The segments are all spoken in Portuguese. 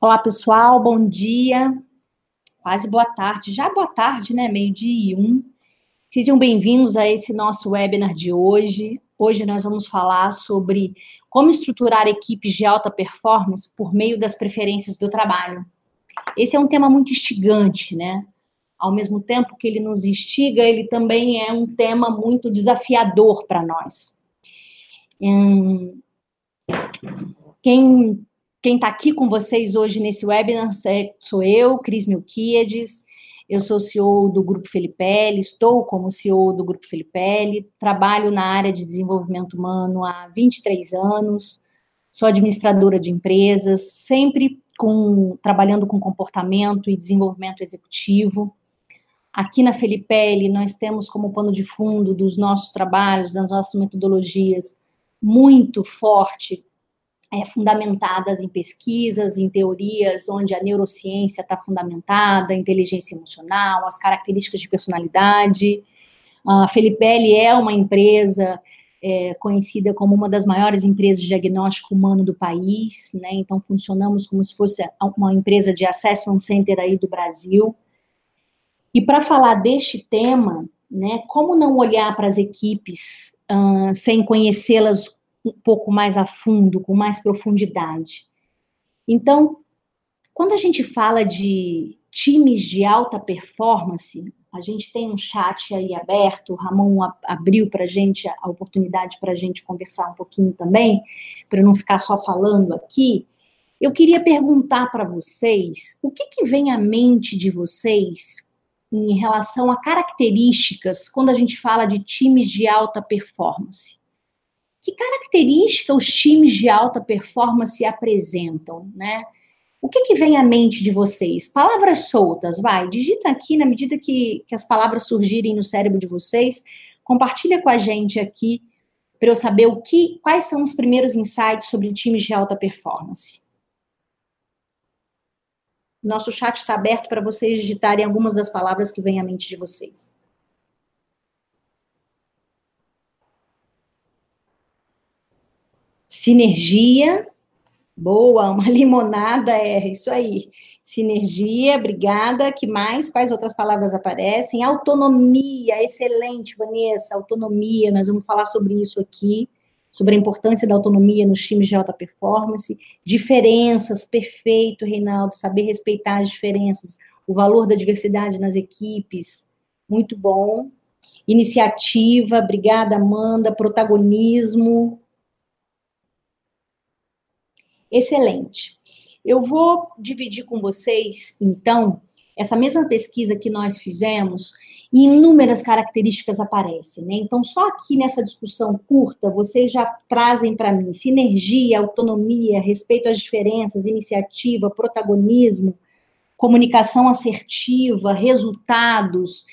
Olá, pessoal, bom dia. Quase boa tarde, já boa tarde, né? Meio-dia e um. Sejam bem-vindos a esse nosso webinar de hoje. Hoje nós vamos falar sobre como estruturar equipes de alta performance por meio das preferências do trabalho. Esse é um tema muito instigante, né? Ao mesmo tempo que ele nos instiga, ele também é um tema muito desafiador para nós. Hum, quem quem está aqui com vocês hoje nesse webinar sou eu, Cris Milquiades. Eu sou CEO do Grupo Felipelli, estou como CEO do Grupo Felipelli, trabalho na área de desenvolvimento humano há 23 anos, sou administradora de empresas, sempre com, trabalhando com comportamento e desenvolvimento executivo. Aqui na Felipelli, nós temos como pano de fundo dos nossos trabalhos, das nossas metodologias, muito forte é, fundamentadas em pesquisas, em teorias onde a neurociência está fundamentada, a inteligência emocional, as características de personalidade. A Felipelli é uma empresa é, conhecida como uma das maiores empresas de diagnóstico humano do país, né? Então funcionamos como se fosse uma empresa de assessment center aí do Brasil. E para falar deste tema, né? Como não olhar para as equipes uh, sem conhecê-las um pouco mais a fundo, com mais profundidade. Então, quando a gente fala de times de alta performance, a gente tem um chat aí aberto, o Ramon abriu para a gente a oportunidade para a gente conversar um pouquinho também, para não ficar só falando aqui. Eu queria perguntar para vocês o que, que vem à mente de vocês em relação a características quando a gente fala de times de alta performance que característica os times de alta performance apresentam, né? O que, que vem à mente de vocês? Palavras soltas, vai, digita aqui na medida que, que as palavras surgirem no cérebro de vocês, compartilha com a gente aqui para eu saber o que, quais são os primeiros insights sobre times de alta performance. Nosso chat está aberto para vocês digitarem algumas das palavras que vêm à mente de vocês. Sinergia, boa, uma limonada, é isso aí. Sinergia, obrigada. Que mais? Quais outras palavras aparecem? Autonomia, excelente, Vanessa. Autonomia, nós vamos falar sobre isso aqui, sobre a importância da autonomia nos times de alta performance. Diferenças, perfeito, Reinaldo, saber respeitar as diferenças, o valor da diversidade nas equipes, muito bom. Iniciativa, obrigada, Amanda. Protagonismo, Excelente. Eu vou dividir com vocês, então, essa mesma pesquisa que nós fizemos, e inúmeras características aparecem, né? Então, só aqui nessa discussão curta, vocês já trazem para mim sinergia, autonomia, respeito às diferenças, iniciativa, protagonismo, comunicação assertiva, resultados.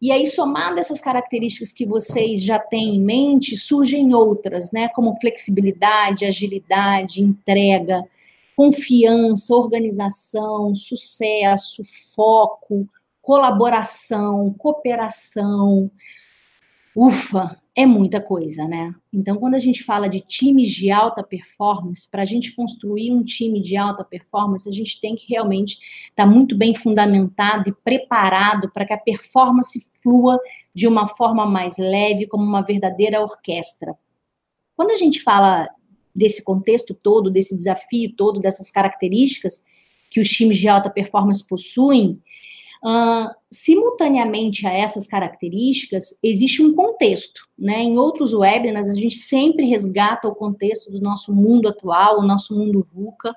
E aí, somado essas características que vocês já têm em mente, surgem outras, né? Como flexibilidade, agilidade, entrega, confiança, organização, sucesso, foco, colaboração, cooperação. Ufa, é muita coisa, né? Então, quando a gente fala de times de alta performance, para a gente construir um time de alta performance, a gente tem que realmente estar tá muito bem fundamentado e preparado para que a performance flua de uma forma mais leve, como uma verdadeira orquestra. Quando a gente fala desse contexto todo, desse desafio todo, dessas características que os times de alta performance possuem, Uh, simultaneamente a essas características, existe um contexto, né? Em outros webinars, a gente sempre resgata o contexto do nosso mundo atual, o nosso mundo VUCA,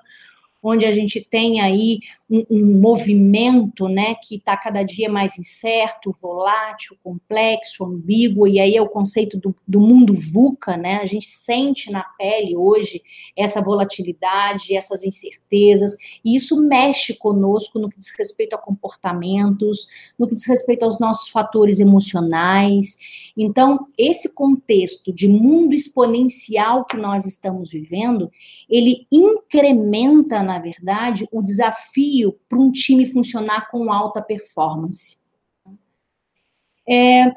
onde a gente tem aí um, um movimento, né, que está cada dia mais incerto, volátil, complexo, ambíguo, e aí é o conceito do, do mundo VUCA, né, a gente sente na pele hoje essa volatilidade, essas incertezas, e isso mexe conosco no que diz respeito a comportamentos, no que diz respeito aos nossos fatores emocionais, então, esse contexto de mundo exponencial que nós estamos vivendo, ele incrementa, na verdade, o desafio para um time funcionar com alta performance. É,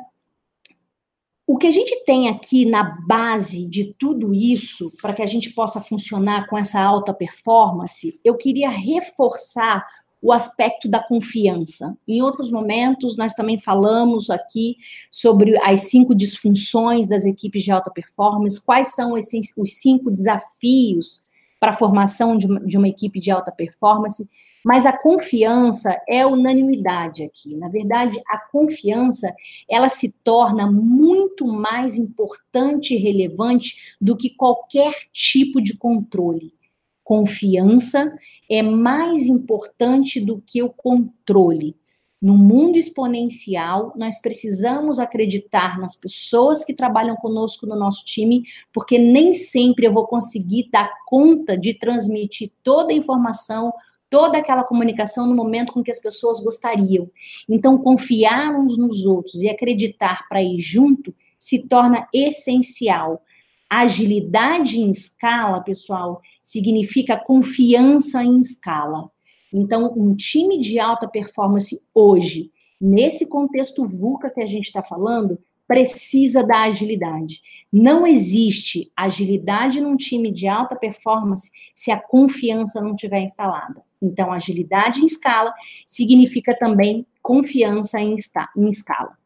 o que a gente tem aqui na base de tudo isso, para que a gente possa funcionar com essa alta performance, eu queria reforçar o aspecto da confiança. Em outros momentos, nós também falamos aqui sobre as cinco disfunções das equipes de alta performance, quais são esses, os cinco desafios para a formação de uma, de uma equipe de alta performance, mas a confiança é unanimidade aqui. Na verdade, a confiança, ela se torna muito mais importante e relevante do que qualquer tipo de controle. Confiança é mais importante do que o controle. No mundo exponencial, nós precisamos acreditar nas pessoas que trabalham conosco no nosso time, porque nem sempre eu vou conseguir dar conta de transmitir toda a informação, toda aquela comunicação no momento com que as pessoas gostariam. Então, confiar uns nos outros e acreditar para ir junto se torna essencial. Agilidade em escala, pessoal, significa confiança em escala. Então, um time de alta performance hoje, nesse contexto VUCA que a gente está falando, precisa da agilidade. Não existe agilidade num time de alta performance se a confiança não estiver instalada. Então, agilidade em escala significa também confiança em, em escala.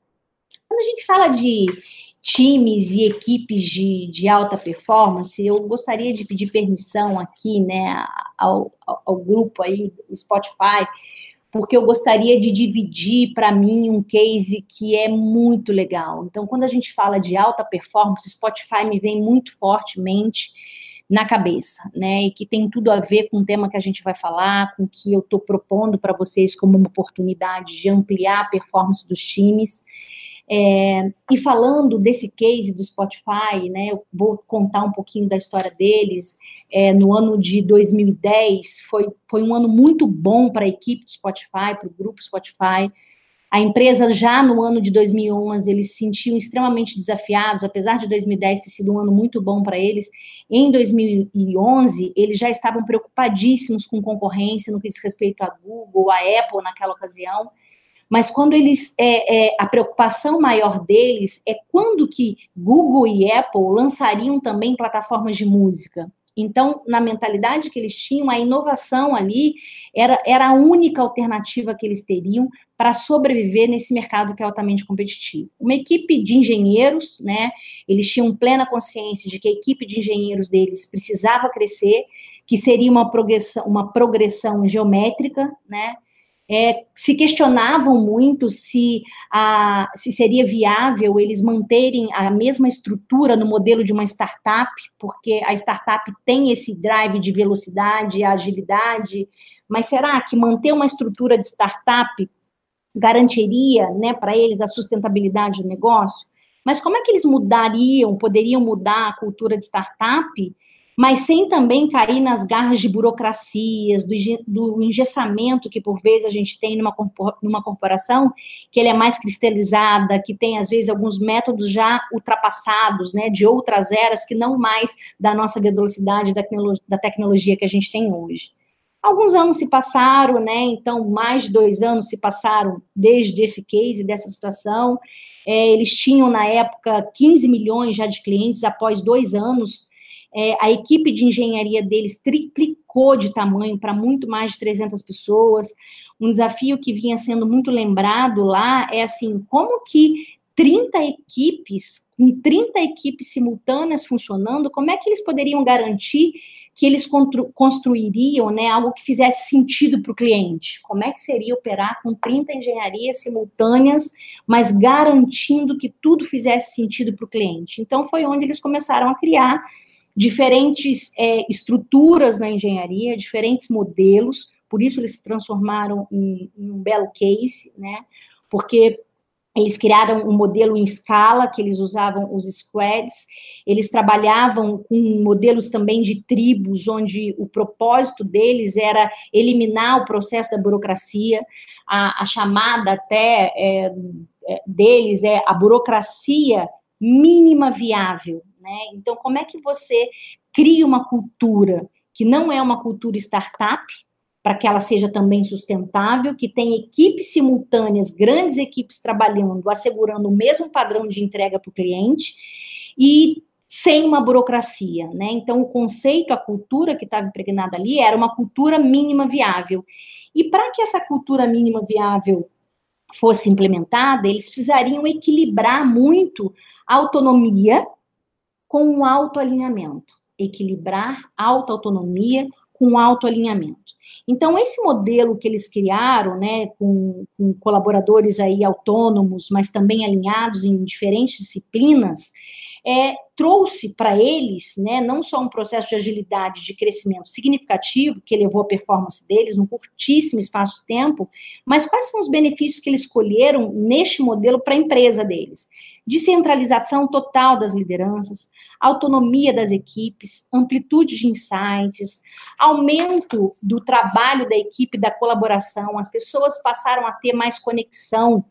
Quando a gente fala de times e equipes de, de alta performance, eu gostaria de pedir permissão aqui, né, ao, ao, ao grupo aí Spotify, porque eu gostaria de dividir para mim um case que é muito legal. Então, quando a gente fala de alta performance, Spotify me vem muito fortemente na cabeça, né? E que tem tudo a ver com o tema que a gente vai falar, com o que eu estou propondo para vocês como uma oportunidade de ampliar a performance dos times. É, e falando desse case do Spotify, né, eu vou contar um pouquinho da história deles. É, no ano de 2010, foi, foi um ano muito bom para a equipe do Spotify, para o grupo Spotify. A empresa, já no ano de 2011, eles se sentiam extremamente desafiados, apesar de 2010 ter sido um ano muito bom para eles. Em 2011, eles já estavam preocupadíssimos com concorrência no que diz respeito a Google, a Apple naquela ocasião mas quando eles, é, é, a preocupação maior deles é quando que Google e Apple lançariam também plataformas de música. Então, na mentalidade que eles tinham, a inovação ali era, era a única alternativa que eles teriam para sobreviver nesse mercado que é altamente competitivo. Uma equipe de engenheiros, né? Eles tinham plena consciência de que a equipe de engenheiros deles precisava crescer, que seria uma progressão, uma progressão geométrica, né? É, se questionavam muito se, a, se seria viável eles manterem a mesma estrutura no modelo de uma startup, porque a startup tem esse drive de velocidade, agilidade, mas será que manter uma estrutura de startup garantiria né, para eles a sustentabilidade do negócio? Mas como é que eles mudariam, poderiam mudar a cultura de startup mas sem também cair nas garras de burocracias, do, do engessamento que por vezes a gente tem numa, numa corporação, que ele é mais cristalizada, que tem às vezes alguns métodos já ultrapassados, né, de outras eras que não mais da nossa velocidade da, da tecnologia que a gente tem hoje. Alguns anos se passaram, né? Então, mais de dois anos se passaram desde esse case, dessa situação. É, eles tinham, na época, 15 milhões já de clientes após dois anos é, a equipe de engenharia deles triplicou de tamanho para muito mais de 300 pessoas. Um desafio que vinha sendo muito lembrado lá é assim, como que 30 equipes, com 30 equipes simultâneas funcionando, como é que eles poderiam garantir que eles construiriam né, algo que fizesse sentido para o cliente? Como é que seria operar com 30 engenharias simultâneas, mas garantindo que tudo fizesse sentido para o cliente? Então, foi onde eles começaram a criar diferentes é, estruturas na engenharia, diferentes modelos, por isso eles se transformaram em, em, um belo case, né? Porque eles criaram um modelo em escala, que eles usavam os squads, eles trabalhavam com modelos também de tribos, onde o propósito deles era eliminar o processo da burocracia, a, a chamada até é, é deles é a burocracia mínima viável, né? Então, como é que você cria uma cultura que não é uma cultura startup, para que ela seja também sustentável, que tenha equipes simultâneas, grandes equipes trabalhando, assegurando o mesmo padrão de entrega para o cliente e sem uma burocracia, né? Então, o conceito, a cultura que estava impregnada ali era uma cultura mínima viável. E para que essa cultura mínima viável fosse implementada, eles precisariam equilibrar muito autonomia com o autoalinhamento. Equilibrar alta autonomia com autoalinhamento. Então, esse modelo que eles criaram, né, com, com colaboradores aí autônomos, mas também alinhados em diferentes disciplinas, é, trouxe para eles, né, não só um processo de agilidade, de crescimento significativo, que elevou a performance deles num curtíssimo espaço de tempo, mas quais são os benefícios que eles escolheram neste modelo para a empresa deles? Descentralização total das lideranças, autonomia das equipes, amplitude de insights, aumento do trabalho da equipe, da colaboração, as pessoas passaram a ter mais conexão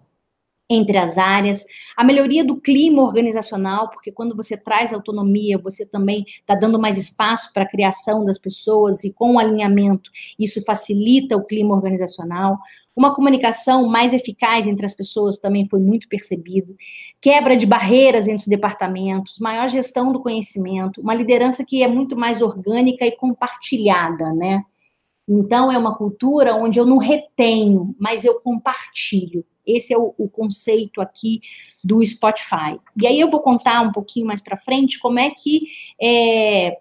entre as áreas, a melhoria do clima organizacional, porque quando você traz autonomia, você também está dando mais espaço para a criação das pessoas e com o alinhamento, isso facilita o clima organizacional. Uma comunicação mais eficaz entre as pessoas também foi muito percebido. Quebra de barreiras entre os departamentos, maior gestão do conhecimento, uma liderança que é muito mais orgânica e compartilhada, né? Então, é uma cultura onde eu não retenho, mas eu compartilho. Esse é o, o conceito aqui do Spotify. E aí eu vou contar um pouquinho mais para frente como é que é,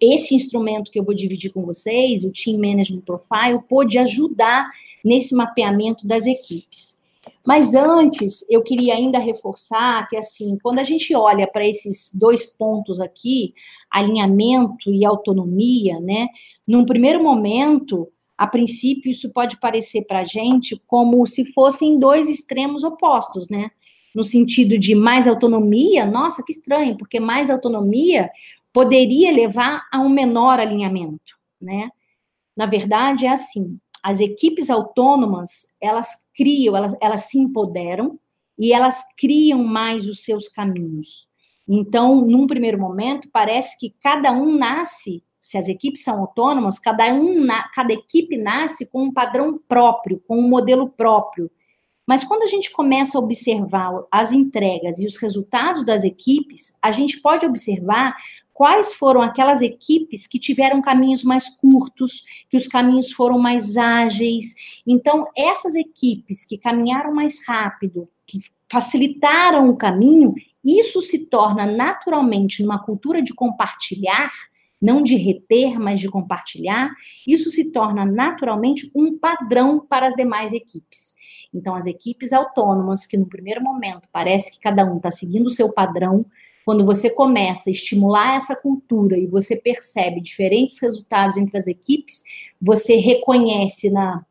esse instrumento que eu vou dividir com vocês, o Team Management Profile, pode ajudar nesse mapeamento das equipes. Mas antes, eu queria ainda reforçar que, assim, quando a gente olha para esses dois pontos aqui, alinhamento e autonomia, né, num primeiro momento, a princípio, isso pode parecer para a gente como se fossem dois extremos opostos, né? No sentido de mais autonomia, nossa, que estranho, porque mais autonomia poderia levar a um menor alinhamento, né? Na verdade, é assim: as equipes autônomas elas criam, elas, elas se empoderam e elas criam mais os seus caminhos. Então, num primeiro momento, parece que cada um nasce se as equipes são autônomas, cada, um, cada equipe nasce com um padrão próprio, com um modelo próprio. Mas quando a gente começa a observar as entregas e os resultados das equipes, a gente pode observar quais foram aquelas equipes que tiveram caminhos mais curtos, que os caminhos foram mais ágeis. Então, essas equipes que caminharam mais rápido, que facilitaram o caminho, isso se torna naturalmente numa cultura de compartilhar não de reter, mas de compartilhar, isso se torna naturalmente um padrão para as demais equipes. Então, as equipes autônomas, que no primeiro momento parece que cada um está seguindo o seu padrão, quando você começa a estimular essa cultura e você percebe diferentes resultados entre as equipes, você reconhece na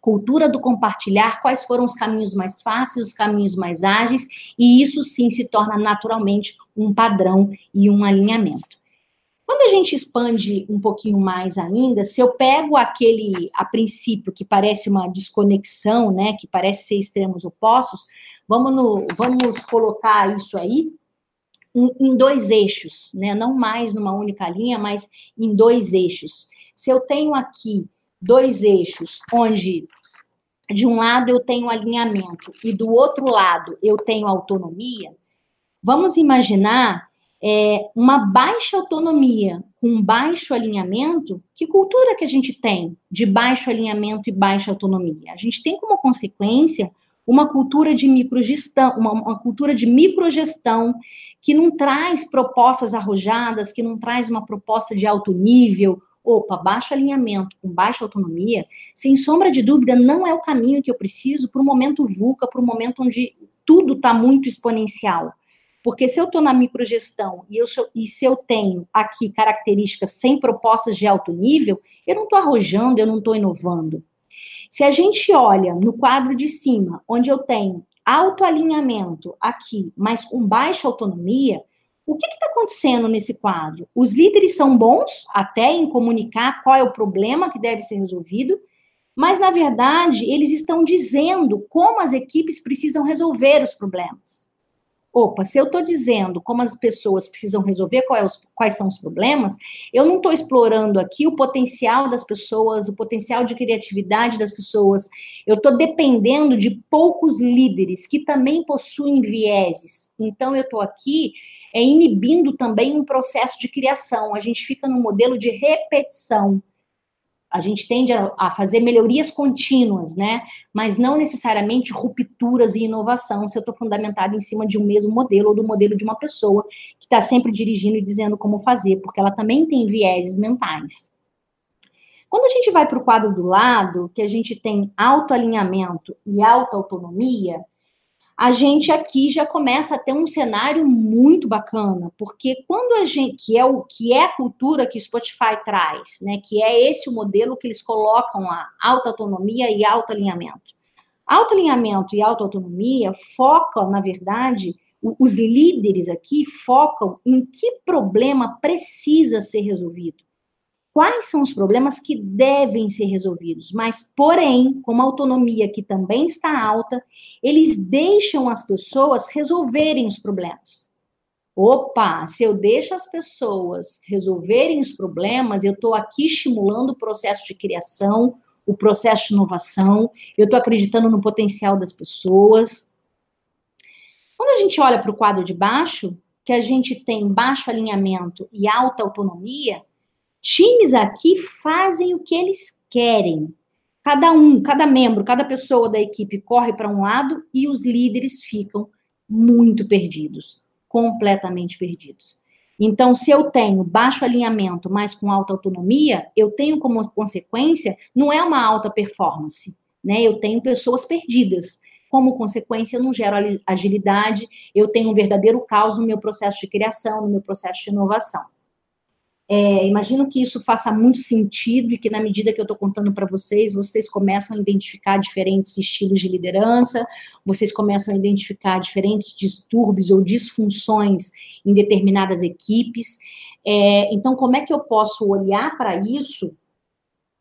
cultura do compartilhar quais foram os caminhos mais fáceis, os caminhos mais ágeis, e isso sim se torna naturalmente um padrão e um alinhamento. Quando a gente expande um pouquinho mais ainda, se eu pego aquele, a princípio, que parece uma desconexão, né, que parece ser extremos opostos, vamos, no, vamos colocar isso aí em, dois eixos, né, não mais numa única linha, mas em dois eixos. Se eu tenho aqui dois eixos, onde de um lado eu tenho alinhamento e do outro lado eu tenho autonomia, vamos imaginar é, uma baixa autonomia com baixo alinhamento, que cultura que a gente tem de baixo alinhamento e baixa autonomia? A gente tem como consequência uma cultura de microgestão, uma, uma cultura de microgestão que não traz propostas arrojadas, que não traz uma proposta de alto nível, opa, baixo alinhamento com baixa autonomia, sem sombra de dúvida, não é o caminho que eu preciso para o momento VUCA, para o momento onde tudo está muito exponencial. Porque se eu estou na microgestão e, eu sou, e se eu tenho aqui características sem propostas de alto nível, eu não estou arrojando, eu não estou inovando. Se a gente olha no quadro de cima, onde eu tenho autoalinhamento aqui, mas com baixa autonomia, o que está acontecendo nesse quadro? Os líderes são bons até em comunicar qual é o problema que deve ser resolvido, mas na verdade eles estão dizendo como as equipes precisam resolver os problemas. Opa, se eu estou dizendo como as pessoas precisam resolver quais, quais são os problemas, eu não estou explorando aqui o potencial das pessoas, o potencial de criatividade das pessoas. Eu estou dependendo de poucos líderes que também possuem vieses. Então, eu estou aqui é, inibindo também um processo de criação. A gente fica num modelo de repetição a gente tende a, a, fazer melhorias contínuas, né? Mas não necessariamente rupturas e inovação, se eu estou fundamentado em cima de um mesmo modelo ou do modelo de uma pessoa que está sempre dirigindo e dizendo como fazer, porque ela também tem vieses mentais. Quando a gente vai para o quadro do lado, que a gente tem autoalinhamento e alta autonomia, a gente aqui já começa a ter um cenário muito bacana, porque quando a gente, que é o que é a cultura que Spotify traz, né, que é esse o modelo que eles colocam lá, alta autonomia e alto alinhamento. Alto alinhamento e alta autonomia focam, na verdade, os líderes aqui focam em que problema precisa ser resolvido quais são os problemas que devem ser resolvidos. Mas, porém, como a autonomia que também está alta, eles deixam as pessoas resolverem os problemas. Opa, se eu deixo as pessoas resolverem os problemas, eu estou aqui estimulando o processo de criação, o processo de inovação, eu estou acreditando no potencial das pessoas. Quando a gente olha para o quadro de baixo, que a gente tem baixo alinhamento e alta autonomia, Times aqui fazem o que eles querem. Cada um, cada membro, cada pessoa da equipe corre para um lado e os líderes ficam muito perdidos, completamente perdidos. Então, se eu tenho baixo alinhamento, mas com alta autonomia, eu tenho como consequência, não é uma alta performance, né? Eu tenho pessoas perdidas. Como consequência, eu não gero agilidade, eu tenho um verdadeiro caos no meu processo de criação, no meu processo de inovação. É, imagino que isso faça muito sentido e que, na medida que eu estou contando para vocês, vocês começam a identificar diferentes estilos de liderança, vocês começam a identificar diferentes distúrbios ou disfunções em determinadas equipes. É, então, como é que eu posso olhar para isso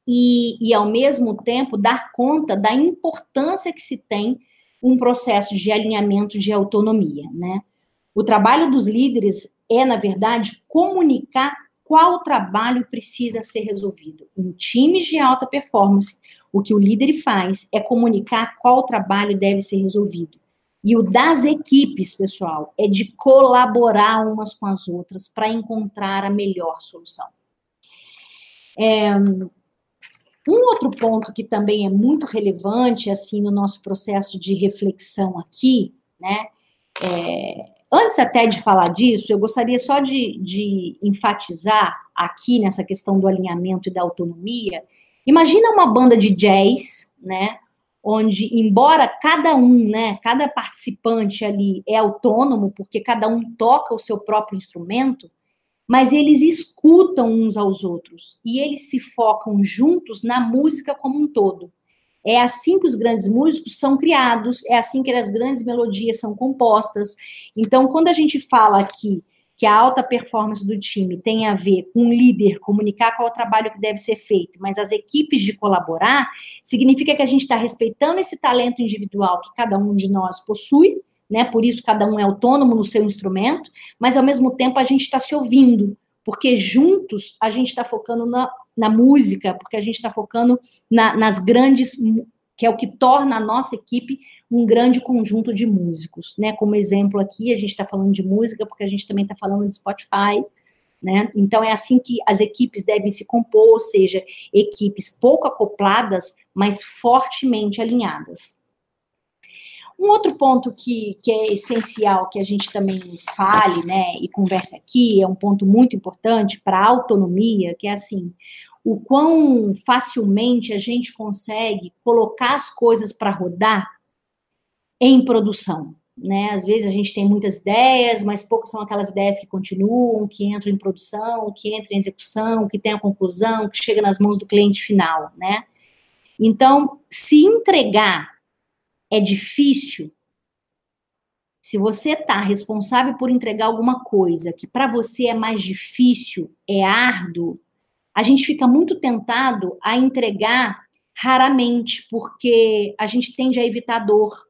e, e, ao mesmo tempo, dar conta da importância que se tem um processo de alinhamento de autonomia, né? O trabalho dos líderes é, na verdade, comunicar qual trabalho precisa ser resolvido. Em times de alta performance, o que o líder faz é comunicar qual trabalho deve ser resolvido. E o das equipes, pessoal, é de colaborar umas com as outras para encontrar a melhor solução. É, um outro ponto que também é muito relevante, assim, no nosso processo de reflexão aqui, né, é, Antes até de falar disso, eu gostaria só de, de enfatizar aqui nessa questão do alinhamento e da autonomia. Imagina uma banda de jazz, né? Onde, embora cada um, né, cada participante ali é autônomo, porque cada um toca o seu próprio instrumento, mas eles escutam uns aos outros e eles se focam juntos na música como um todo. É assim que os grandes músicos são criados, é assim que as grandes melodias são compostas. Então, quando a gente fala aqui que a alta performance do time tem a ver com o líder comunicar qual o trabalho que deve ser feito, mas as equipes de colaborar, significa que a gente está respeitando esse talento individual que cada um de nós possui, né? Por isso cada um é autônomo no seu instrumento, mas ao mesmo tempo a gente está se ouvindo, porque juntos a gente está focando na, na música, porque a gente está focando na, nas grandes, que é o que torna a nossa equipe um grande conjunto de músicos, né? Como exemplo aqui, a gente está falando de música, porque a gente também está falando de Spotify, né? Então é assim que as equipes devem se compor, ou seja, equipes pouco acopladas, mas fortemente alinhadas. Um outro ponto que, que é essencial que a gente também fale, né, e converse aqui, é um ponto muito importante para a autonomia, que é assim, o quão facilmente a gente consegue colocar as coisas para rodar em produção. Né? Às vezes a gente tem muitas ideias, mas poucas são aquelas ideias que continuam, que entram em produção, que entram em execução, que tem a conclusão, que chega nas mãos do cliente final, né? Então, se entregar é difícil, se você está responsável por entregar alguma coisa que para você é mais difícil, é árduo, a gente fica muito tentado a entregar raramente, porque a gente tende a evitar dor,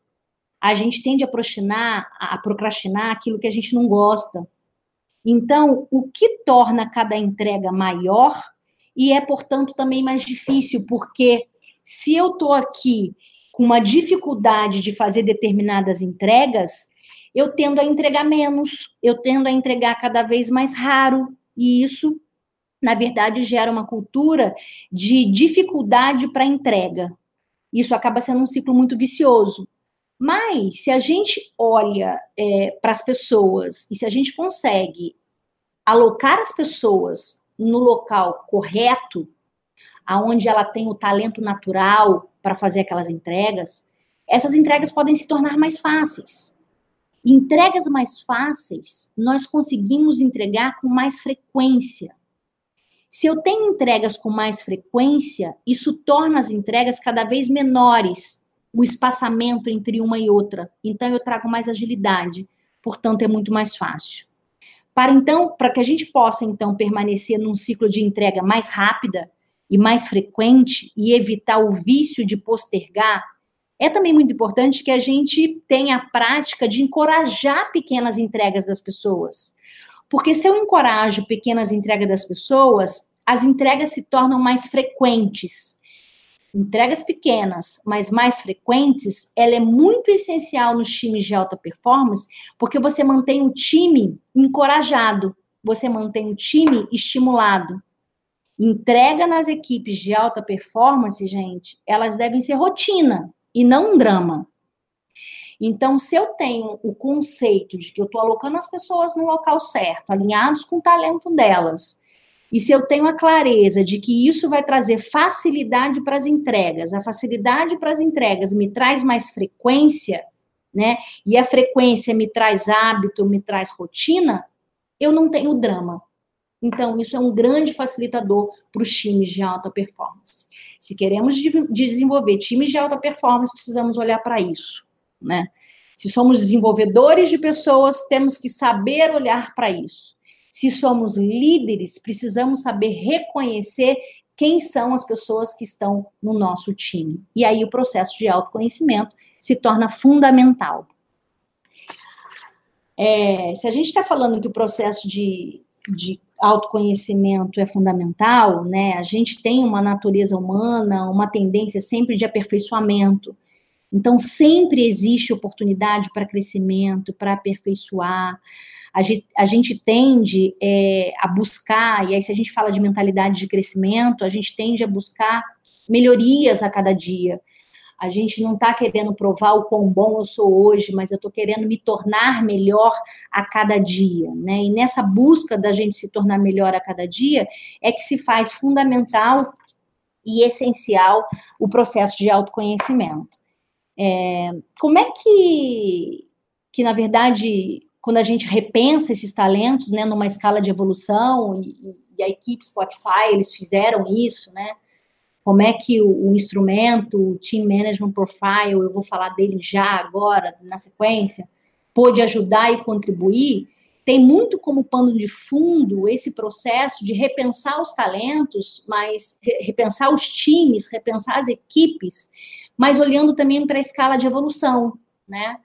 a gente tende a procrastinar, a procrastinar aquilo que a gente não gosta. Então, o que torna cada entrega maior e é, portanto, também mais difícil, porque se eu estou aqui com uma dificuldade de fazer determinadas entregas, eu tendo a entregar menos, eu tendo a entregar cada vez mais raro, e isso, na verdade, gera uma cultura de dificuldade para entrega. Isso acaba sendo um ciclo muito vicioso. Mas, se a gente olha é, para as pessoas e se a gente consegue alocar as pessoas no local correto, aonde ela tem o talento natural para fazer aquelas entregas, essas entregas podem se tornar mais fáceis. Entregas mais fáceis, nós conseguimos entregar com mais frequência. Se eu tenho entregas com mais frequência, isso torna as entregas cada vez menores, o espaçamento entre uma e outra. Então eu trago mais agilidade, portanto é muito mais fácil. Para então, para que a gente possa então permanecer num ciclo de entrega mais rápida e mais frequente e evitar o vício de postergar, é também muito importante que a gente tenha a prática de encorajar pequenas entregas das pessoas. Porque se eu encorajo pequenas entregas das pessoas, as entregas se tornam mais frequentes entregas pequenas, mas mais frequentes, ela é muito essencial nos times de alta performance, porque você mantém o time encorajado, você mantém o time estimulado. Entrega nas equipes de alta performance, gente, elas devem ser rotina e não um drama. Então, se eu tenho o conceito de que eu estou alocando as pessoas no local certo, alinhados com o talento delas, e se eu tenho a clareza de que isso vai trazer facilidade para as entregas, a facilidade para as entregas me traz mais frequência, né? E a frequência me traz hábito, me traz rotina, eu não tenho drama. Então, isso é um grande facilitador para os times de alta performance. Se queremos de desenvolver times de alta performance, precisamos olhar para isso, né? Se somos desenvolvedores de pessoas, temos que saber olhar para isso. Se somos líderes, precisamos saber reconhecer quem são as pessoas que estão no nosso time. E aí o processo de autoconhecimento se torna fundamental. É, se a gente está falando que o processo de, de autoconhecimento é fundamental, né? A gente tem uma natureza humana, uma tendência sempre de aperfeiçoamento. Então, sempre existe oportunidade para crescimento, para aperfeiçoar a gente, a gente tende é, a buscar, e aí se a gente fala de mentalidade de crescimento, a gente tende a buscar melhorias a cada dia. A gente não está querendo provar o quão bom eu sou hoje, mas eu estou querendo me tornar melhor a cada dia, né? E nessa busca da gente se tornar melhor a cada dia é que se faz fundamental e essencial o processo de autoconhecimento. É, como é que, que na verdade, quando a gente repensa esses talentos, né, numa escala de evolução, e, e a equipe Spotify, eles fizeram isso, né, como é que o, o, instrumento, o Team Management Profile, eu vou falar dele já agora, na sequência, pôde ajudar e contribuir, tem muito como pano de fundo esse processo de repensar os talentos, mas repensar os times, repensar as equipes, mas olhando também para a escala de evolução, né?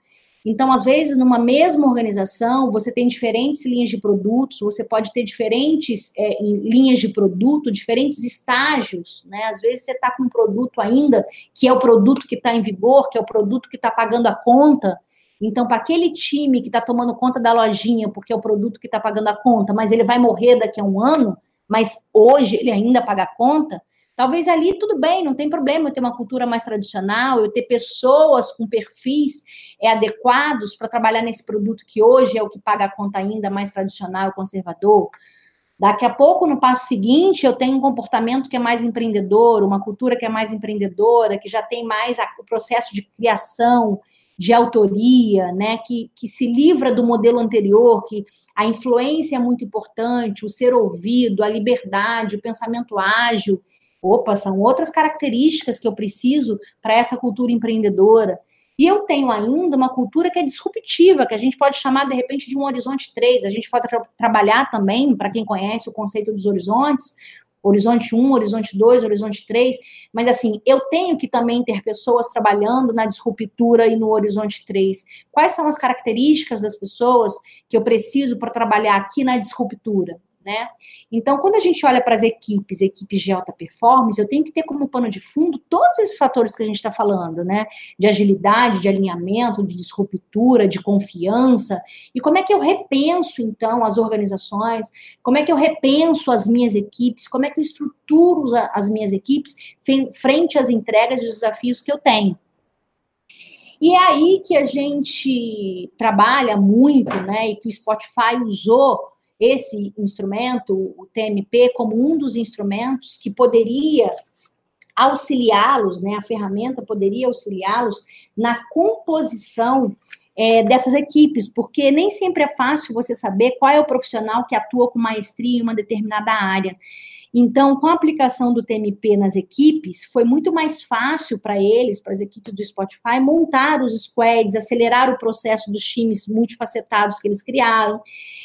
Então, às vezes, numa mesma organização, você tem diferentes linhas de produtos, você pode ter diferentes é, linhas de produto, diferentes estágios, né? Às vezes você está com um produto ainda que é o produto que está em vigor, que é o produto que está pagando a conta. Então, para aquele time que está tomando conta da lojinha, porque é o produto que está pagando a conta, mas ele vai morrer daqui a um ano, mas hoje ele ainda paga a conta, Talvez ali tudo bem, não tem problema eu ter uma cultura mais tradicional, eu ter pessoas com perfis é, adequados para trabalhar nesse produto que hoje é o que paga a conta ainda mais tradicional, conservador. Daqui a pouco, no passo seguinte, eu tenho um comportamento que é mais empreendedor, uma cultura que é mais empreendedora, que já tem mais a, o processo de criação, de autoria, né, que, que se livra do modelo anterior, que a influência é muito importante, o ser ouvido, a liberdade, o pensamento ágil, Opa, são outras características que eu preciso para essa cultura empreendedora. E eu tenho ainda uma cultura que é disruptiva, que a gente pode chamar, de repente, de um horizonte 3. A gente pode tra trabalhar também, para quem conhece o conceito dos horizontes, horizonte 1, horizonte 2, horizonte 3, mas assim, eu tenho que também ter pessoas trabalhando na disruptura e no horizonte 3. Quais são as características das pessoas que eu preciso para trabalhar aqui na disruptura? Né? Então, quando a gente olha para as equipes, equipes de alta performance, eu tenho que ter como pano de fundo todos esses fatores que a gente está falando, né? De agilidade, de alinhamento, de disruptura, de confiança. E como é que eu repenso, então, as organizações? Como é que eu repenso as minhas equipes? Como é que eu estruturo as minhas equipes frente às entregas e desafios que eu tenho? E é aí que a gente trabalha muito, né? E que o Spotify usou esse instrumento, o TMP, como um dos instrumentos que poderia auxiliá-los, né? A ferramenta poderia auxiliá-los na composição é, dessas equipes, porque nem sempre é fácil você saber qual é o profissional que atua com maestria em uma determinada área. Então, com a aplicação do TMP nas equipes, foi muito mais fácil para eles, para as equipes do Spotify, montar os squads, acelerar o processo dos times multifacetados que eles criaram.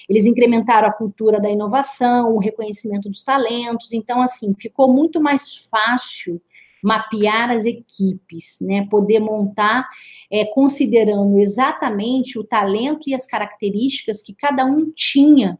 Eles incrementaram a cultura da inovação, o reconhecimento dos talentos. Então, assim, ficou muito mais fácil mapear as equipes, né? Poder montar, é, considerando exatamente o talento e as características que cada um tinha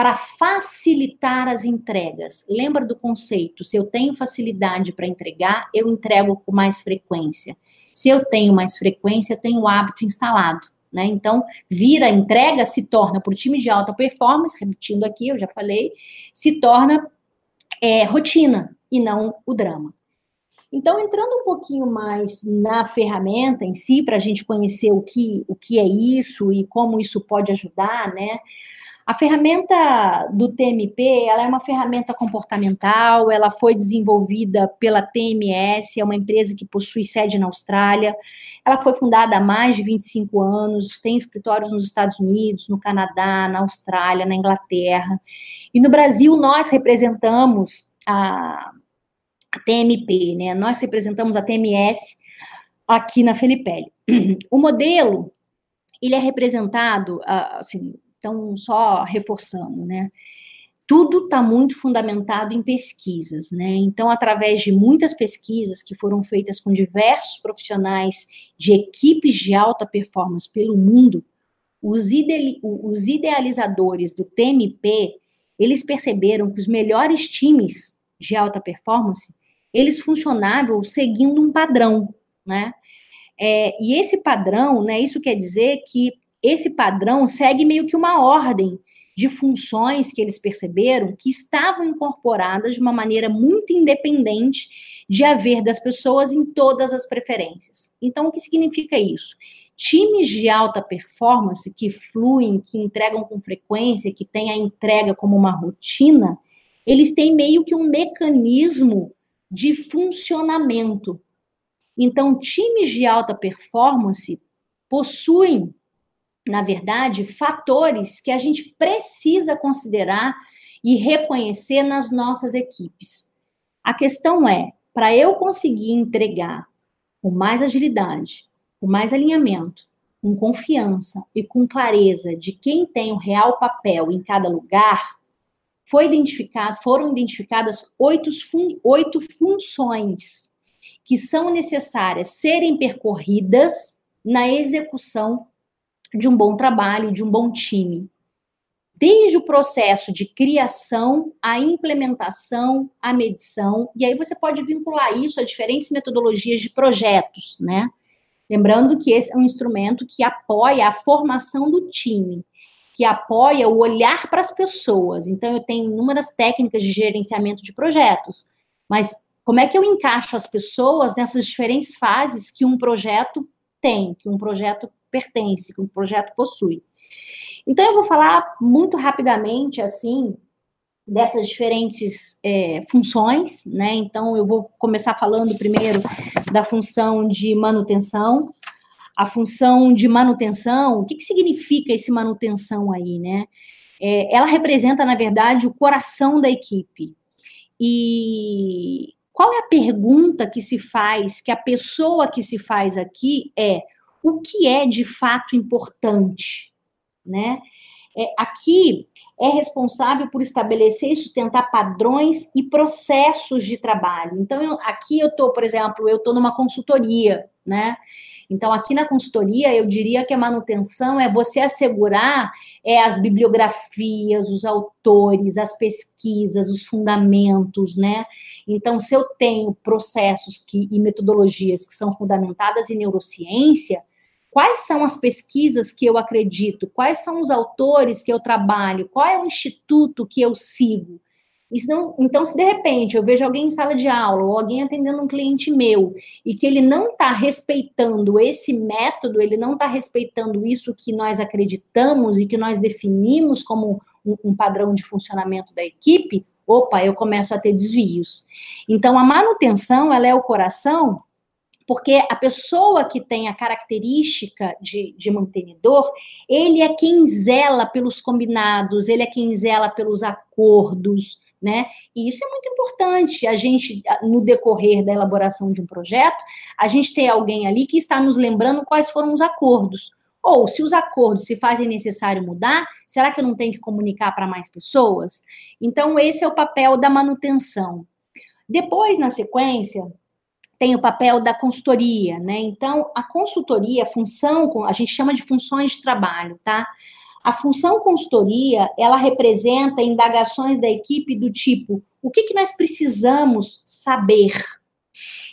para facilitar as entregas. Lembra do conceito? Se eu tenho facilidade para entregar, eu entrego com mais frequência. Se eu tenho mais frequência, eu tenho o hábito instalado. Né? Então, vira entrega, se torna, por time de alta performance, repetindo aqui, eu já falei, se torna é, rotina e não o drama. Então, entrando um pouquinho mais na ferramenta em si, para a gente conhecer o que, o que é isso e como isso pode ajudar, né? A ferramenta do TMP, ela é uma ferramenta comportamental, ela foi desenvolvida pela TMS, é uma empresa que possui sede na Austrália, ela foi fundada há mais de 25 anos, tem escritórios nos Estados Unidos, no Canadá, na Austrália, na Inglaterra. E no Brasil, nós representamos a, TMP, né? Nós representamos a TMS aqui na Felipelli. O modelo, ele é representado, ah, assim, então, só reforçando, né? tudo está muito fundamentado em pesquisas, né? Então, através de muitas pesquisas que foram feitas com diversos profissionais de equipes de alta performance pelo mundo, os, ide os idealizadores do TMP, eles perceberam que os melhores times de alta performance, eles funcionavam seguindo um padrão, né? É, e esse padrão, né, isso quer dizer que esse padrão segue meio que uma ordem de funções que eles perceberam que estavam incorporadas de uma maneira muito independente de haver das pessoas em todas as preferências. Então, o que significa isso? Times de alta performance que fluem, que entregam com frequência, que têm a entrega como uma rotina, eles têm meio que um mecanismo de funcionamento. Então, times de alta performance possuem na verdade, fatores que a gente precisa considerar e reconhecer nas nossas equipes. A questão é, para eu conseguir entregar com mais agilidade, com mais alinhamento, com confiança e com clareza de quem tem o real papel em cada lugar, foi identificado, foram identificadas oito, fun oito funções que são necessárias serem percorridas na execução de um bom trabalho, de um bom time. Desde o processo de criação, a implementação, a medição, e aí você pode vincular isso a diferentes metodologias de projetos, né? Lembrando que esse é um instrumento que apoia a formação do time, que apoia o olhar para as pessoas. Então, eu tenho inúmeras técnicas de gerenciamento de projetos, mas como é que eu encaixo as pessoas nessas diferentes fases que um projeto tem, que um projeto pertence, que o projeto possui. Então, eu vou falar muito rapidamente, assim, dessas diferentes é, funções, né? Então, eu vou começar falando primeiro da função de manutenção. A função de manutenção, o que, que significa esse manutenção aí, né? É, ela representa, na verdade, o coração da equipe. E qual é a pergunta que se faz, que a pessoa que se faz aqui é o que é de fato importante, né? É, aqui é responsável por estabelecer e sustentar padrões e processos de trabalho. Então, eu, aqui eu estou, por exemplo, eu estou numa consultoria, né? Então, aqui na consultoria, eu diria que a manutenção é você assegurar é, as bibliografias, os autores, as pesquisas, os fundamentos, né? Então, se eu tenho processos que, e metodologias que são fundamentadas em neurociência, quais são as pesquisas que eu acredito? Quais são os autores que eu trabalho? Qual é o instituto que eu sigo? Não, então, se de repente eu vejo alguém em sala de aula ou alguém atendendo um cliente meu e que ele não está respeitando esse método, ele não está respeitando isso que nós acreditamos e que nós definimos como um, um padrão de funcionamento da equipe, opa, eu começo a ter desvios. Então, a manutenção, ela é o coração porque a pessoa que tem a característica de, de, mantenedor, ele é quem zela pelos combinados, ele é quem zela pelos acordos, né? E isso é muito importante. A gente, no decorrer da elaboração de um projeto, a gente ter alguém ali que está nos lembrando quais foram os acordos. Ou, se os acordos se fazem necessário mudar, será que eu não tenho que comunicar para mais pessoas? Então, esse é o papel da manutenção. Depois, na sequência, tem o papel da consultoria, né? Então, a consultoria, a função, a gente chama de funções de trabalho, tá? A função consultoria, ela representa indagações da equipe do tipo, o que, que nós precisamos saber?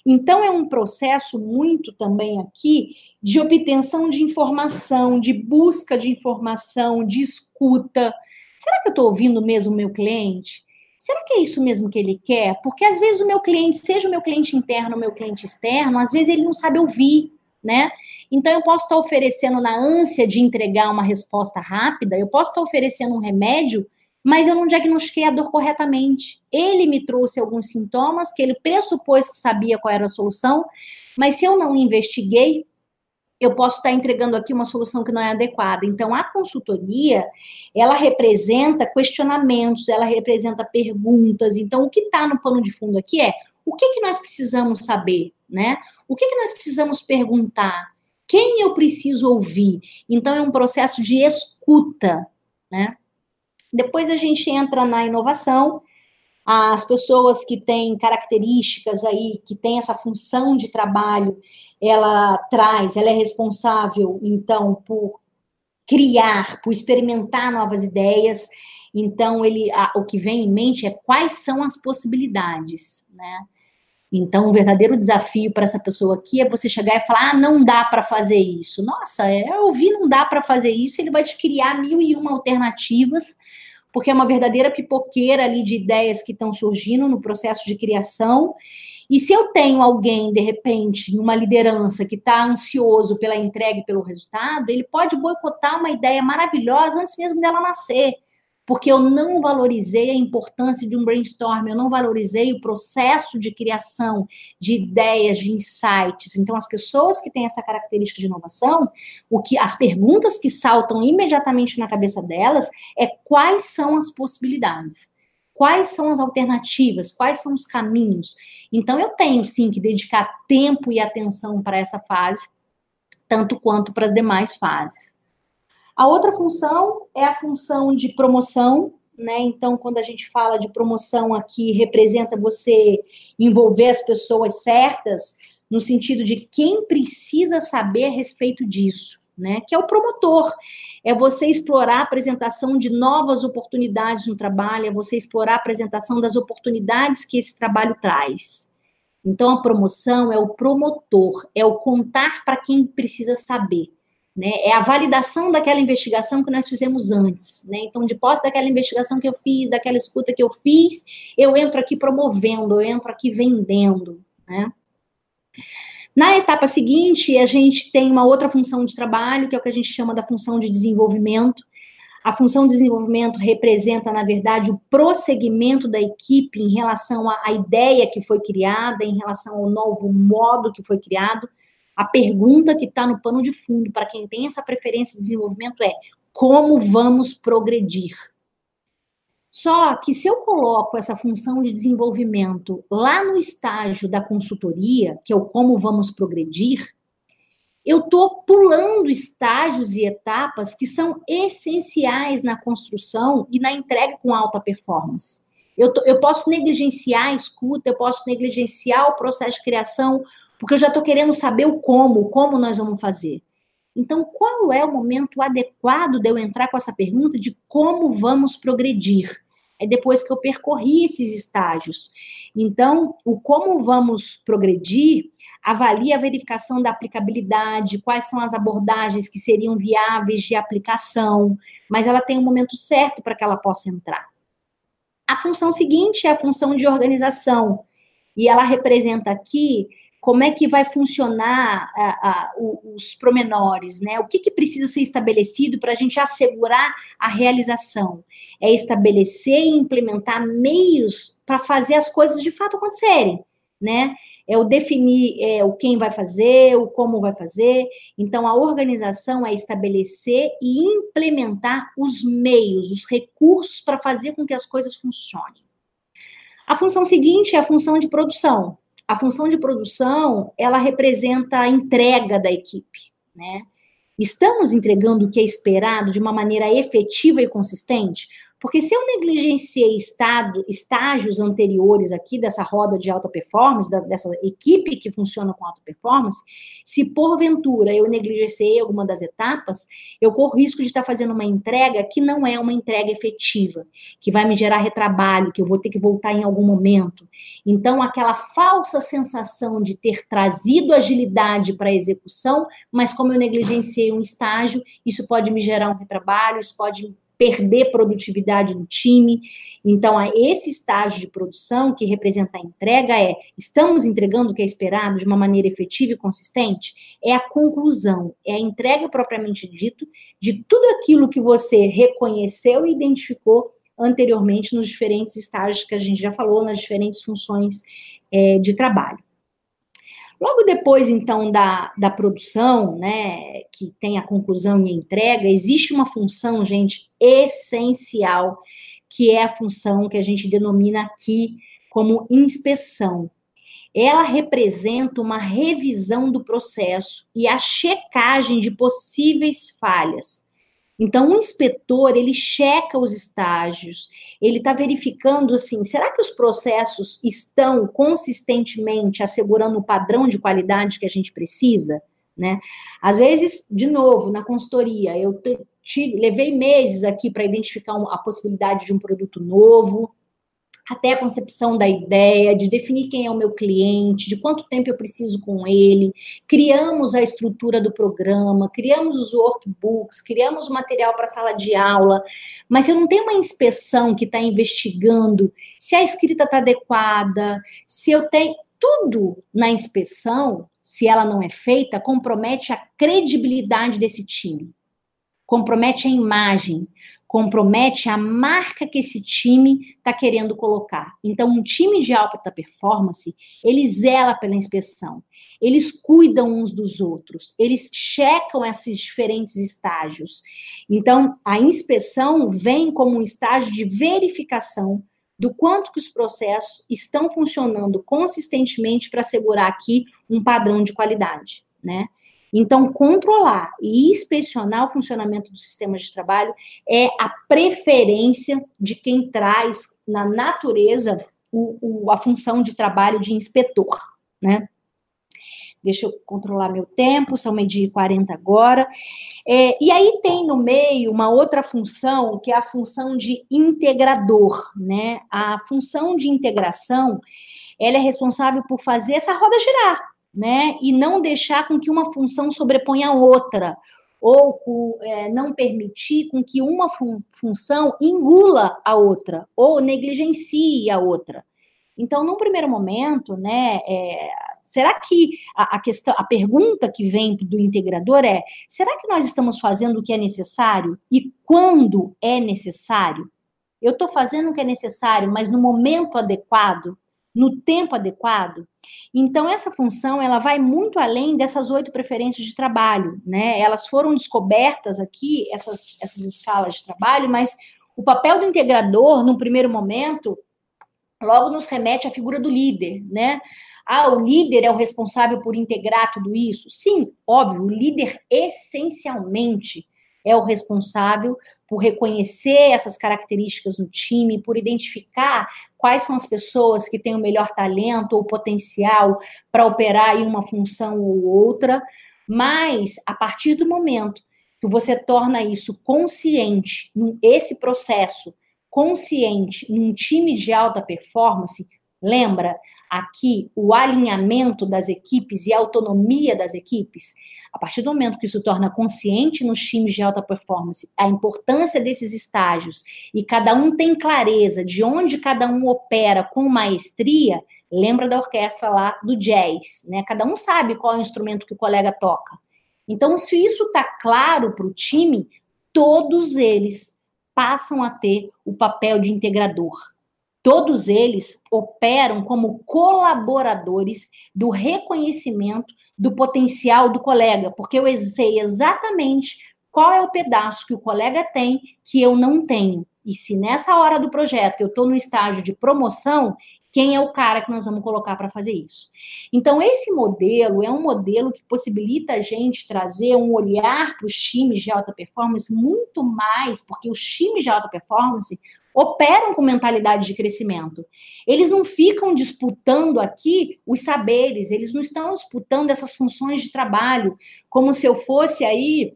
Então, é um processo muito também aqui de obtenção de informação, de busca de informação, de escuta. Será que eu estou ouvindo mesmo o meu cliente? Será que é isso mesmo que ele quer? Porque às vezes o meu cliente, seja o meu cliente interno ou o meu cliente externo, às vezes ele não sabe ouvir, né? Então, eu posso estar oferecendo, na ânsia de entregar uma resposta rápida, eu posso estar oferecendo um remédio, mas eu não diagnostiquei a dor corretamente. Ele me trouxe alguns sintomas que ele pressupôs que sabia qual era a solução, mas se eu não investiguei, eu posso estar entregando aqui uma solução que não é adequada. Então, a consultoria, ela representa questionamentos, ela representa perguntas. Então, o que está no pano de fundo aqui é o que, que nós precisamos saber, né? O que, que nós precisamos perguntar? quem eu preciso ouvir. Então, é um processo de escuta, né? Depois a gente entra na inovação. As pessoas que têm características aí, que têm essa função de trabalho, ela traz, ela é responsável, então, por criar, por experimentar novas ideias. Então, ele, a, o que vem em mente é quais são as possibilidades, né? Então, o verdadeiro desafio para essa pessoa aqui é você chegar e falar: ah, não dá para fazer isso. Nossa, é, eu ouvi, não dá para fazer isso, ele vai te criar mil e uma alternativas, porque é uma verdadeira pipoqueira ali de ideias que estão surgindo no processo de criação. E se eu tenho alguém, de repente, uma liderança que está ansioso pela entrega e pelo resultado, ele pode boicotar uma ideia maravilhosa antes mesmo dela nascer porque eu não valorizei a importância de um brainstorm, eu não valorizei o processo de criação de ideias, de insights. Então, as pessoas que têm essa característica de inovação, o que as perguntas que saltam imediatamente na cabeça delas é quais são as possibilidades, quais são as alternativas, quais são os caminhos. Então, eu tenho sim que dedicar tempo e atenção para essa fase, tanto quanto para as demais fases. A outra função é a função de promoção, né? Então, quando a gente fala de promoção aqui, representa você envolver as pessoas certas, no sentido de quem precisa saber a respeito disso, né? Que é o promotor. É você explorar a apresentação de novas oportunidades no trabalho, é você explorar a apresentação das oportunidades que esse trabalho traz. Então, a promoção é o promotor, é o contar para quem precisa saber. Né? É a validação daquela investigação que nós fizemos antes. Né? Então, de posse daquela investigação que eu fiz, daquela escuta que eu fiz, eu entro aqui promovendo, eu entro aqui vendendo. Né? Na etapa seguinte, a gente tem uma outra função de trabalho, que é o que a gente chama da função de desenvolvimento. A função de desenvolvimento representa, na verdade, o prosseguimento da equipe em relação à ideia que foi criada, em relação ao novo modo que foi criado, a pergunta que está no pano de fundo para quem tem essa preferência de desenvolvimento é: como vamos progredir? Só que se eu coloco essa função de desenvolvimento lá no estágio da consultoria, que é o como vamos progredir, eu estou pulando estágios e etapas que são essenciais na construção e na entrega com alta performance. Eu, tô, eu posso negligenciar a escuta, eu posso negligenciar o processo de criação, porque eu já estou querendo saber o como, como nós vamos fazer. Então, qual é o momento adequado de eu entrar com essa pergunta de como vamos progredir? É depois que eu percorri esses estágios. Então, o como vamos progredir avalia a verificação da aplicabilidade, quais são as abordagens que seriam viáveis de aplicação, mas ela tem um momento certo para que ela possa entrar. A função seguinte é a função de organização, e ela representa aqui como é que vai funcionar os promenores, né? O que, que precisa ser estabelecido para a gente assegurar a realização? É estabelecer e implementar meios para fazer as coisas de fato acontecerem, né? É o definir é, o quem vai fazer, o como vai fazer. Então, a organização é estabelecer e implementar os meios, os recursos para fazer com que as coisas funcionem. A função seguinte é a função de produção a função de produção, ela representa a entrega da equipe, né? Estamos entregando o que é esperado de uma maneira efetiva e consistente? Porque se eu negligenciei estado, estágios anteriores aqui dessa roda de alta performance, da, dessa equipe que funciona com alta performance, se porventura eu negligenciei alguma das etapas, eu corro risco de estar fazendo uma entrega que não é uma entrega efetiva, que vai me gerar retrabalho, que eu vou ter que voltar em algum momento. Então, aquela falsa sensação de ter trazido agilidade para a execução, mas como eu negligenciei um estágio, isso pode me gerar um retrabalho, isso pode perder produtividade no time. Então, esse estágio de produção que representa a entrega é: estamos entregando o que é esperado de uma maneira efetiva e consistente? É a conclusão, é a entrega propriamente dito de tudo aquilo que você reconheceu e identificou anteriormente nos diferentes estágios que a gente já falou, nas diferentes funções é, de trabalho. Logo depois, então, da, da produção, né, que tem a conclusão e a entrega, existe uma função, gente, essencial, que é a função que a gente denomina aqui como inspeção. Ela representa uma revisão do processo e a checagem de possíveis falhas então, o inspetor, ele checa os estágios, ele está verificando, assim, será que os processos estão consistentemente assegurando o padrão de qualidade que a gente precisa? Né? Às vezes, de novo, na consultoria, eu te, levei meses aqui para identificar a possibilidade de um produto novo, até a concepção da ideia, de definir quem é o meu cliente, de quanto tempo eu preciso com ele. Criamos a estrutura do programa, criamos os workbooks, criamos o material para a sala de aula, mas se eu não tenho uma inspeção que está investigando se a escrita está adequada, se eu tenho tudo na inspeção, se ela não é feita, compromete a credibilidade desse time, compromete a imagem, compromete a marca que esse time está querendo colocar. Então, um time de alta performance, ele zela pela inspeção, eles cuidam uns dos outros, eles checam esses diferentes estágios. Então, a inspeção vem como um estágio de verificação do quanto que os processos estão funcionando consistentemente para assegurar aqui um padrão de qualidade, né? Então, controlar e inspecionar o funcionamento dos sistemas de trabalho é a preferência de quem traz na natureza o, o, a função de trabalho de inspetor, né? Deixa eu controlar meu tempo, são meio-dia e 40 agora. É, e aí tem no meio uma outra função, que é a função de integrador, né? A função de integração, ela é responsável por fazer essa roda girar, né? E não deixar com que uma função sobreponha a outra, ou é, não permitir com que uma fun função engula a outra, ou negligencie a outra. Então, num primeiro momento, né, é, será que a, a, questão, a pergunta que vem do integrador é: será que nós estamos fazendo o que é necessário e quando é necessário? Eu estou fazendo o que é necessário, mas no momento adequado? No tempo adequado. Então, essa função, ela vai muito além dessas oito preferências de trabalho, né? Elas foram descobertas aqui, essas, essas escalas de trabalho, mas o papel do integrador, num primeiro momento, logo nos remete à figura do líder, né? Ah, o líder é o responsável por integrar tudo isso? Sim, óbvio, o líder essencialmente é o responsável por reconhecer essas características no time, por identificar quais são as pessoas que têm o melhor talento ou potencial para operar em uma função ou outra, mas a partir do momento que você torna isso consciente, esse processo consciente num time de alta performance, lembra aqui o alinhamento das equipes e a autonomia das equipes, a partir do momento que isso torna consciente nos times de alta performance a importância desses estágios e cada um tem clareza de onde cada um opera com maestria, lembra da orquestra lá do jazz, né? Cada um sabe qual é o instrumento que o colega toca. Então, se isso está claro para o time, todos eles passam a ter o papel de integrador. Todos eles operam como colaboradores do reconhecimento do potencial do colega, porque eu sei exatamente qual é o pedaço que o colega tem que eu não tenho. E se nessa hora do projeto eu estou no estágio de promoção, quem é o cara que nós vamos colocar para fazer isso. Então, esse modelo é um modelo que possibilita a gente trazer um olhar para os times de alta performance muito mais, porque os times de alta performance operam com mentalidade de crescimento. Eles não ficam disputando aqui os saberes, eles não estão disputando essas funções de trabalho, como se eu fosse aí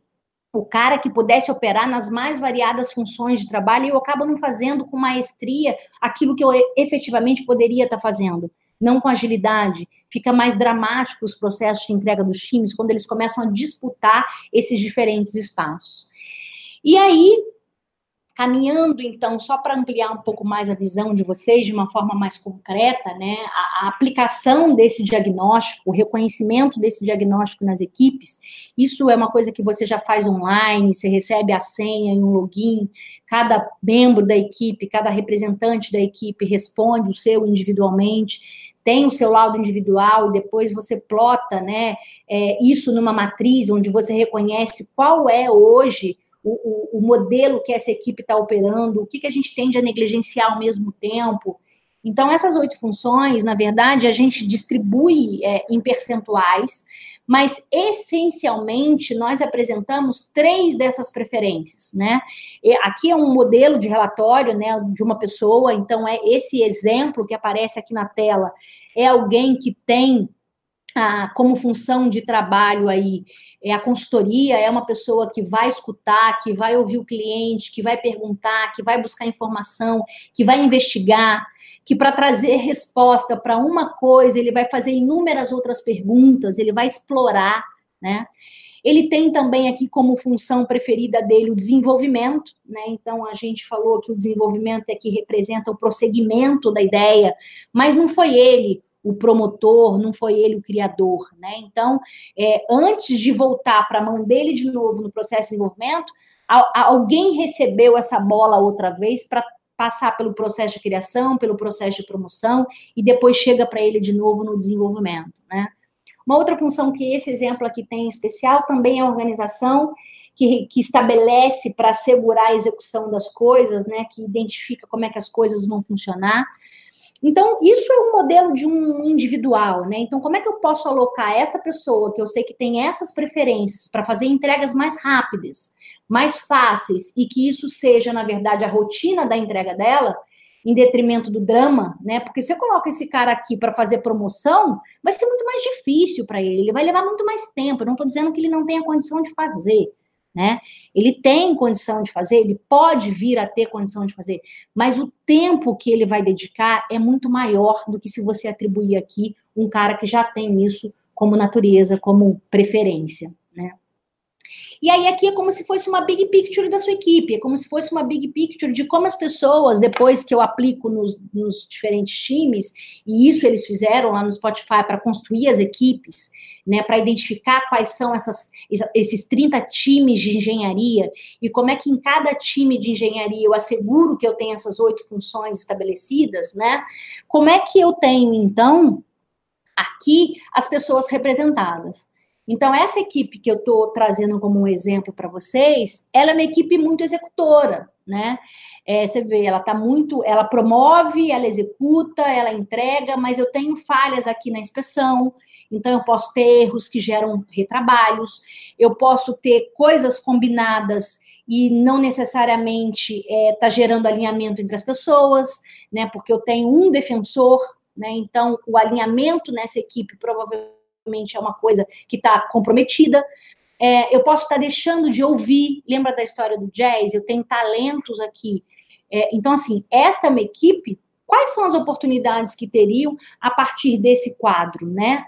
o cara que pudesse operar nas mais variadas funções de trabalho e eu acabo não fazendo com maestria aquilo que eu efetivamente poderia estar fazendo, não com agilidade. Fica mais dramático os processos de entrega dos times quando eles começam a disputar esses diferentes espaços. E aí, Caminhando, então, só para ampliar um pouco mais a visão de vocês de uma forma mais concreta, né, a, a, aplicação desse diagnóstico, o reconhecimento desse diagnóstico nas equipes, isso é uma coisa que você já faz online, você recebe a senha em um login, cada membro da equipe, cada representante da equipe responde o seu individualmente, tem o seu laudo individual e depois você plota, né, é, isso numa matriz onde você reconhece qual é hoje o, o, o modelo que essa equipe está operando, o que, que a gente tende a negligenciar ao mesmo tempo. Então, essas oito funções, na verdade, a gente distribui é, em percentuais, mas essencialmente nós apresentamos três dessas preferências, né? E aqui é um modelo de relatório, né, de uma pessoa, então é esse exemplo que aparece aqui na tela é alguém que tem ah, como função de trabalho aí é a consultoria, é uma pessoa que vai escutar, que vai ouvir o cliente, que vai perguntar, que vai buscar informação, que vai investigar, que para trazer resposta para uma coisa, ele vai fazer inúmeras outras perguntas, ele vai explorar, né? Ele tem também aqui como função preferida dele o desenvolvimento, né? Então a gente falou que o desenvolvimento é que representa o prosseguimento da ideia, mas não foi ele o promotor, não foi ele o criador, né? Então, é, antes de voltar para a mão dele de novo no processo de desenvolvimento, alguém recebeu essa bola outra vez para passar pelo processo de criação, pelo processo de promoção e depois chega para ele de novo no desenvolvimento, né? Uma outra função que esse exemplo aqui tem em especial também é a organização que, que estabelece para assegurar a execução das coisas, né? Que identifica como é que as coisas vão funcionar. Então, isso é um modelo de um individual, né? Então, como é que eu posso alocar esta pessoa, que eu sei que tem essas preferências, para fazer entregas mais rápidas, mais fáceis, e que isso seja, na verdade, a rotina da entrega dela, em detrimento do drama, né? Porque se eu coloco esse cara aqui para fazer promoção, vai ser muito mais difícil para ele, ele vai levar muito mais tempo. Eu não estou dizendo que ele não tenha condição de fazer, né? Ele tem condição de fazer, ele pode vir a ter condição de fazer, mas o tempo que ele vai dedicar é muito maior do que se você atribuir aqui um cara que já tem isso como natureza, como preferência? E aí aqui é como se fosse uma big picture da sua equipe, é como se fosse uma big picture de como as pessoas, depois que eu aplico nos, nos diferentes times, e isso eles fizeram lá no Spotify para construir as equipes, né, para identificar quais são essas, esses 30 times de engenharia e como é que em cada time de engenharia eu asseguro que eu tenho essas oito funções estabelecidas, né? Como é que eu tenho, então, aqui as pessoas representadas? Então, essa equipe que eu estou trazendo como um exemplo para vocês, ela é uma equipe muito executora, né? É, você vê, ela está muito, ela promove, ela executa, ela entrega, mas eu tenho falhas aqui na inspeção, então eu posso ter erros que geram retrabalhos, eu posso ter coisas combinadas e não necessariamente está é, gerando alinhamento entre as pessoas, né? Porque eu tenho um defensor, né? Então o alinhamento nessa equipe provavelmente é uma coisa que está comprometida. É, eu posso estar tá deixando de ouvir. Lembra da história do jazz? Eu tenho talentos aqui. É, então, assim, esta é uma equipe. Quais são as oportunidades que teriam a partir desse quadro, né?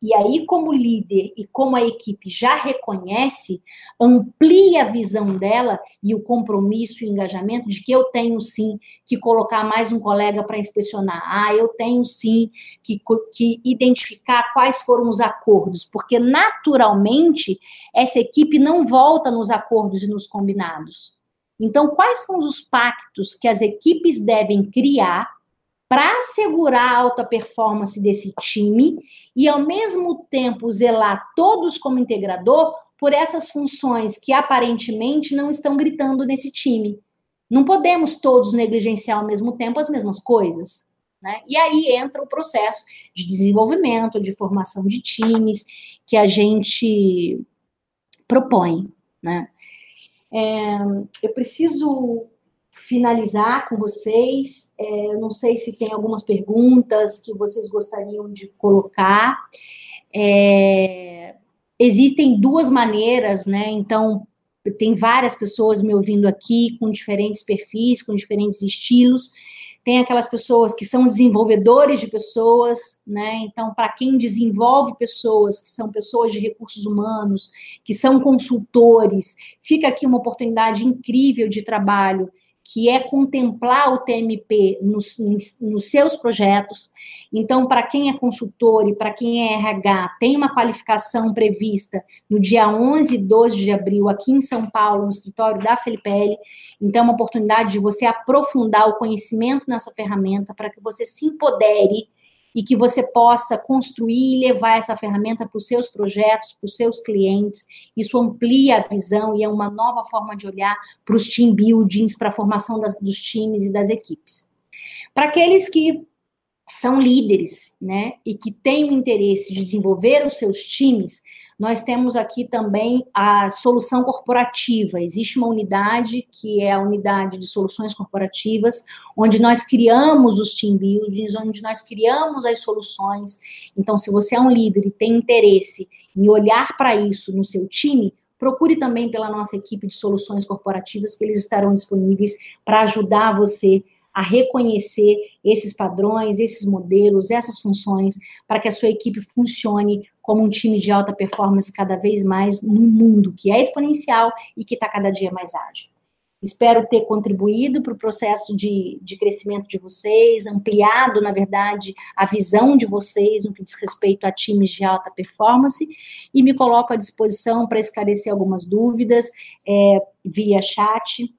E aí, como líder e como a equipe já reconhece, amplia a visão dela e o compromisso e o engajamento de que eu tenho sim que colocar mais um colega para inspecionar. Ah, eu tenho sim que, que identificar quais foram os acordos, porque naturalmente essa equipe não volta nos acordos e nos combinados. Então, quais são os pactos que as equipes devem criar para assegurar a alta performance desse time e, ao mesmo tempo, zelar todos como integrador por essas funções que aparentemente não estão gritando nesse time. Não podemos todos negligenciar ao mesmo tempo as mesmas coisas. Né? E aí entra o processo de desenvolvimento, de formação de times que a gente propõe. Né? É, eu preciso finalizar com vocês. É, não sei se tem algumas perguntas que vocês gostariam de colocar. É, existem duas maneiras, né? Então, tem várias pessoas me ouvindo aqui com diferentes perfis, com diferentes estilos. Tem aquelas pessoas que são desenvolvedores de pessoas, né? Então, para quem desenvolve pessoas, que são pessoas de recursos humanos, que são consultores, fica aqui uma oportunidade incrível de trabalho que é contemplar o TMP nos, nos seus projetos. Então, para quem é consultor e para quem é RH, tem uma qualificação prevista no dia 11 e 12 de abril, aqui em São Paulo, no escritório da Felipelli. Então, é uma oportunidade de você aprofundar o conhecimento nessa ferramenta para que você se empodere e que você possa construir e levar essa ferramenta para os seus projetos, para os seus clientes. Isso amplia a visão e é uma nova forma de olhar para os team buildings, para a formação das, dos times e das equipes. Para aqueles que são líderes, né, e que têm o interesse de desenvolver os seus times, nós temos aqui também a solução corporativa. Existe uma unidade que é a unidade de soluções corporativas, onde nós criamos os team buildings, onde nós criamos as soluções. Então, se você é um líder e tem interesse em olhar para isso no seu time, procure também pela nossa equipe de soluções corporativas, que eles estarão disponíveis para ajudar você a reconhecer esses padrões, esses modelos, essas funções, para que a sua equipe funcione como um time de alta performance cada vez mais no mundo que é exponencial e que está cada dia mais ágil. Espero ter contribuído para o processo de, de crescimento de vocês, ampliado, na verdade, a visão de vocês no que diz respeito a times de alta performance, e me coloco à disposição para esclarecer algumas dúvidas é, via chat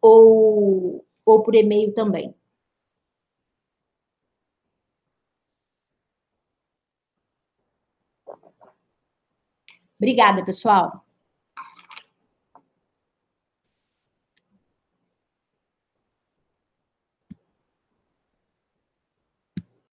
ou, ou por e-mail também. Obrigada, pessoal.